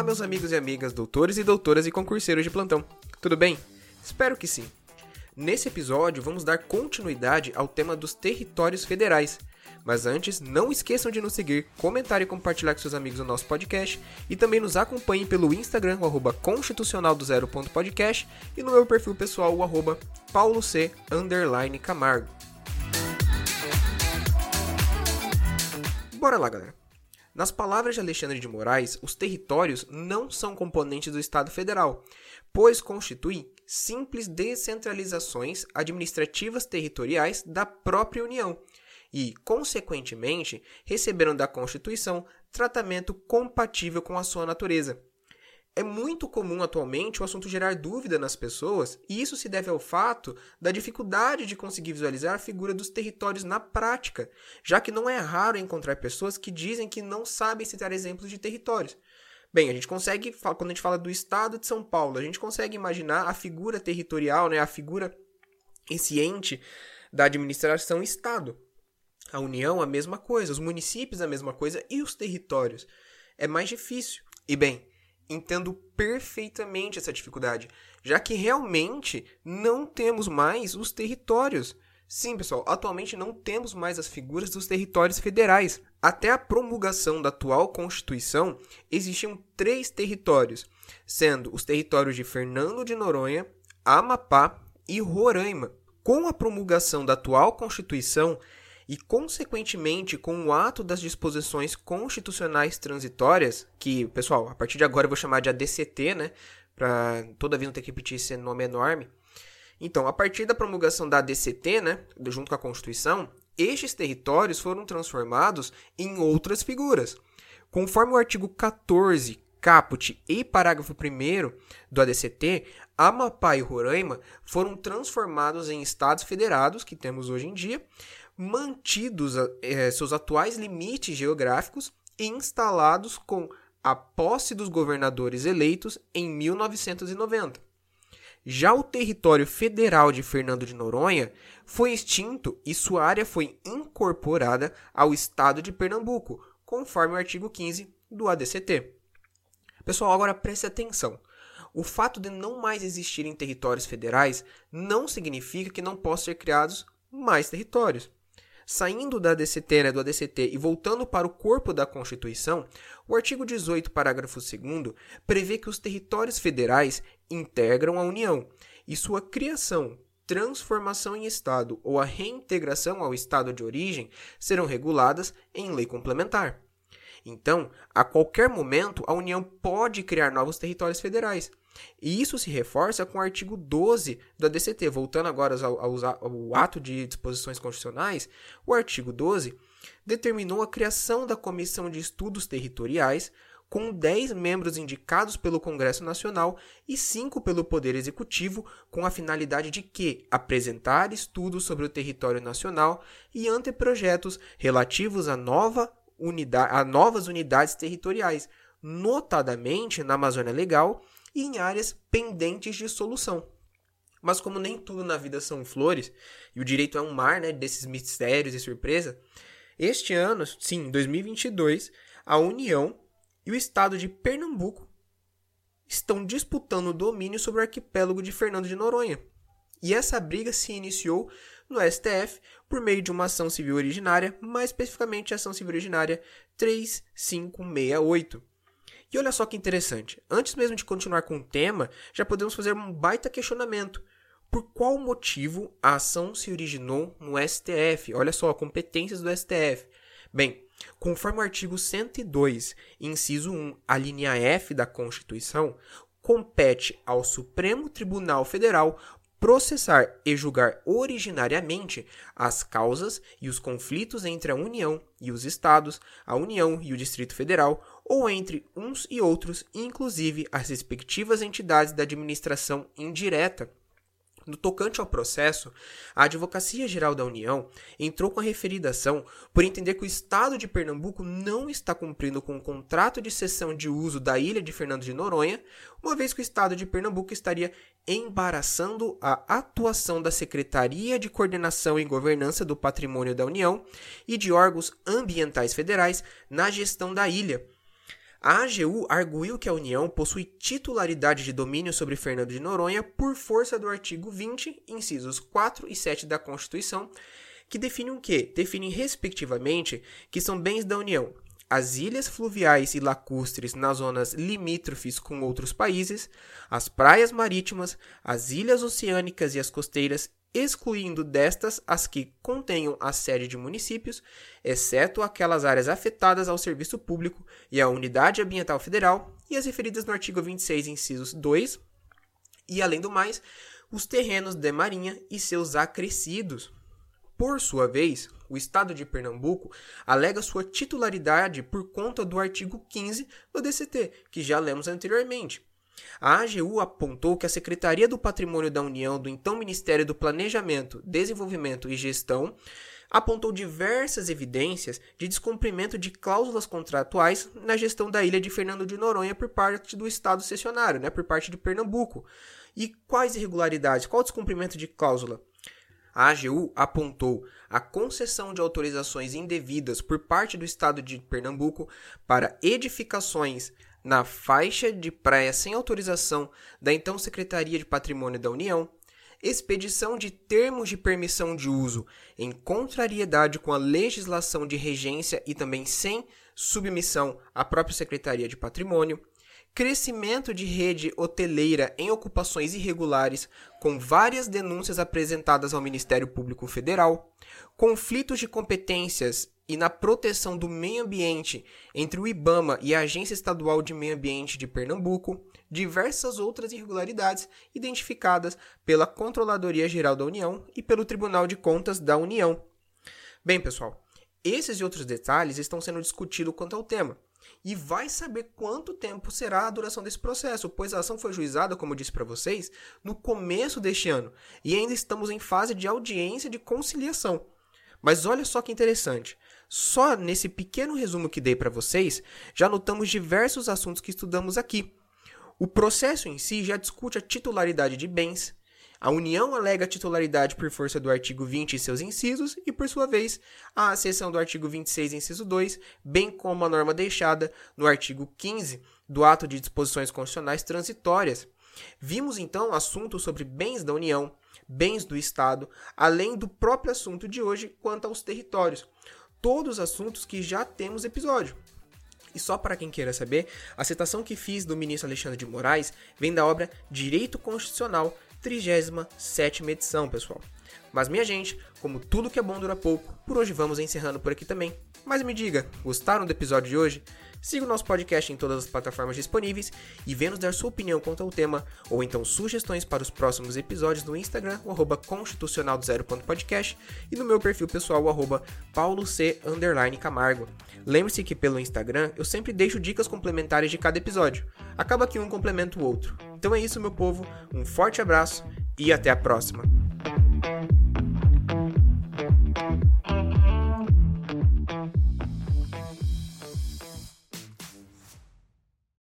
Olá, meus amigos e amigas, doutores e doutoras e concurseiros de plantão. Tudo bem? Espero que sim. Nesse episódio, vamos dar continuidade ao tema dos territórios federais. Mas antes, não esqueçam de nos seguir, comentar e compartilhar com seus amigos o nosso podcast e também nos acompanhem pelo Instagram, o arroba constitucional do zero.podcast e no meu perfil pessoal, o arroba pauloc, Camargo. Bora lá, galera. Nas palavras de Alexandre de Moraes, os territórios não são componentes do Estado federal, pois constituem simples descentralizações administrativas territoriais da própria União e, consequentemente, receberam da Constituição tratamento compatível com a sua natureza. É muito comum atualmente o assunto gerar dúvida nas pessoas, e isso se deve ao fato da dificuldade de conseguir visualizar a figura dos territórios na prática, já que não é raro encontrar pessoas que dizem que não sabem citar exemplos de territórios. Bem, a gente consegue, quando a gente fala do estado de São Paulo, a gente consegue imaginar a figura territorial, né, a figura, esse ente da administração Estado. A União, a mesma coisa, os municípios, a mesma coisa, e os territórios. É mais difícil. E bem, entendo perfeitamente essa dificuldade, já que realmente não temos mais os territórios. Sim, pessoal, atualmente não temos mais as figuras dos territórios federais. Até a promulgação da atual Constituição, existiam três territórios, sendo os territórios de Fernando de Noronha, Amapá e Roraima. Com a promulgação da atual Constituição, e, consequentemente, com o ato das disposições constitucionais transitórias, que, pessoal, a partir de agora eu vou chamar de ADCT, né? Para toda vez não ter que repetir esse nome enorme. Então, a partir da promulgação da ADCT, né, junto com a Constituição, estes territórios foram transformados em outras figuras. Conforme o artigo 14, caput e parágrafo 1 do ADCT, Amapá e Roraima foram transformados em estados federados, que temos hoje em dia, mantidos é, seus atuais limites geográficos e instalados com a posse dos governadores eleitos em 1990. Já o território federal de Fernando de Noronha foi extinto e sua área foi incorporada ao estado de Pernambuco, conforme o artigo 15 do ADCT. Pessoal, agora preste atenção. O fato de não mais existirem territórios federais não significa que não possam ser criados mais territórios. Saindo da ADCT, né, do ADCT e voltando para o corpo da Constituição, o artigo 18, parágrafo 2 prevê que os territórios federais integram a União e sua criação, transformação em Estado ou a reintegração ao Estado de origem serão reguladas em lei complementar. Então, a qualquer momento, a União pode criar novos territórios federais. E isso se reforça com o artigo 12 da DCT. Voltando agora ao, ao, ao ato de disposições constitucionais, o artigo 12 determinou a criação da Comissão de Estudos Territoriais, com 10 membros indicados pelo Congresso Nacional e 5 pelo Poder Executivo, com a finalidade de que apresentar estudos sobre o território nacional e anteprojetos relativos a, nova unidade, a novas unidades territoriais, notadamente na Amazônia Legal e em áreas pendentes de solução. Mas como nem tudo na vida são flores, e o direito é um mar né, desses mistérios e surpresa, este ano, sim, 2022, a União e o estado de Pernambuco estão disputando o domínio sobre o arquipélago de Fernando de Noronha. E essa briga se iniciou no STF por meio de uma ação civil originária, mais especificamente a ação civil originária 3568. E olha só que interessante. Antes mesmo de continuar com o tema, já podemos fazer um baita questionamento. Por qual motivo a ação se originou no STF? Olha só, competências do STF. Bem, conforme o artigo 102, inciso 1, a linha F da Constituição, compete ao Supremo Tribunal Federal processar e julgar originariamente as causas e os conflitos entre a União e os Estados, a União e o Distrito Federal, ou entre uns e outros, inclusive as respectivas entidades da administração indireta. No tocante ao processo, a Advocacia Geral da União entrou com a referida ação por entender que o Estado de Pernambuco não está cumprindo com o contrato de cessão de uso da ilha de Fernando de Noronha, uma vez que o Estado de Pernambuco estaria embaraçando a atuação da Secretaria de Coordenação e Governança do Patrimônio da União e de órgãos ambientais federais na gestão da ilha, A AGU arguiu que a União possui titularidade de domínio sobre Fernando de Noronha por força do artigo 20, incisos 4 e 7 da Constituição, que definem o quê? Definem, respectivamente, que são bens da União as ilhas fluviais e lacustres nas zonas limítrofes com outros países, as praias marítimas, as ilhas oceânicas e as costeiras, excluindo destas as que contenham a sede de municípios, exceto aquelas áreas afetadas ao serviço público e à unidade ambiental federal e as referidas no artigo 26, incisos 2, e além do mais, os terrenos de marinha e seus acrescidos. Por sua vez, o Estado de Pernambuco alega sua titularidade por conta do artigo 15 do DCT, que já lemos anteriormente. A AGU apontou que a Secretaria do Patrimônio da União do então Ministério do Planejamento, Desenvolvimento e Gestão apontou diversas evidências de descumprimento de cláusulas contratuais na gestão da ilha de Fernando de Noronha por parte do Estado cessionário, né, por parte de Pernambuco. E quais irregularidades? Qual descumprimento de cláusula? A AGU apontou a concessão de autorizações indevidas por parte do Estado de Pernambuco para edificações na faixa de praia sem autorização da então Secretaria de Patrimônio da União, expedição de termos de permissão de uso em contrariedade com a legislação de regência e também sem submissão à própria Secretaria de Patrimônio, crescimento de rede hoteleira em ocupações irregulares, com várias denúncias apresentadas ao Ministério Público Federal, conflitos de competências e na proteção do meio ambiente entre o IBAMA e a Agência Estadual de Meio Ambiente de Pernambuco, diversas outras irregularidades identificadas pela Controladoria Geral da União e pelo Tribunal de Contas da União. Bem, pessoal, esses e outros detalhes estão sendo discutidos quanto ao tema e vai saber quanto tempo será a duração desse processo, pois a ação foi juizada, como eu disse para vocês, no começo deste ano e ainda estamos em fase de audiência de conciliação. Mas olha só que interessante. Só nesse pequeno resumo que dei para vocês, já notamos diversos assuntos que estudamos aqui. O processo em si já discute a titularidade de bens, a União alega titularidade por força do artigo 20 e seus incisos, e, por sua vez, a seção do artigo 26, inciso 2, bem como a norma deixada no artigo 15 do Ato de Disposições Constitucionais Transitórias. Vimos então assuntos sobre bens da União, bens do Estado, além do próprio assunto de hoje quanto aos territórios. Todos assuntos que já temos episódio. E só para quem queira saber, a citação que fiz do ministro Alexandre de Moraes vem da obra Direito Constitucional, 37 edição, pessoal. Mas minha gente, como tudo que é bom dura pouco, por hoje vamos encerrando por aqui também. Mas me diga, gostaram do episódio de hoje? Siga o nosso podcast em todas as plataformas disponíveis e venha nos dar sua opinião quanto ao tema, ou então sugestões para os próximos episódios no Instagram, o arroba constitucional do e no meu perfil pessoal, o arroba pauloc camargo. Lembre-se que pelo Instagram eu sempre deixo dicas complementares de cada episódio. Acaba que um complementa o outro. Então é isso, meu povo, um forte abraço e até a próxima!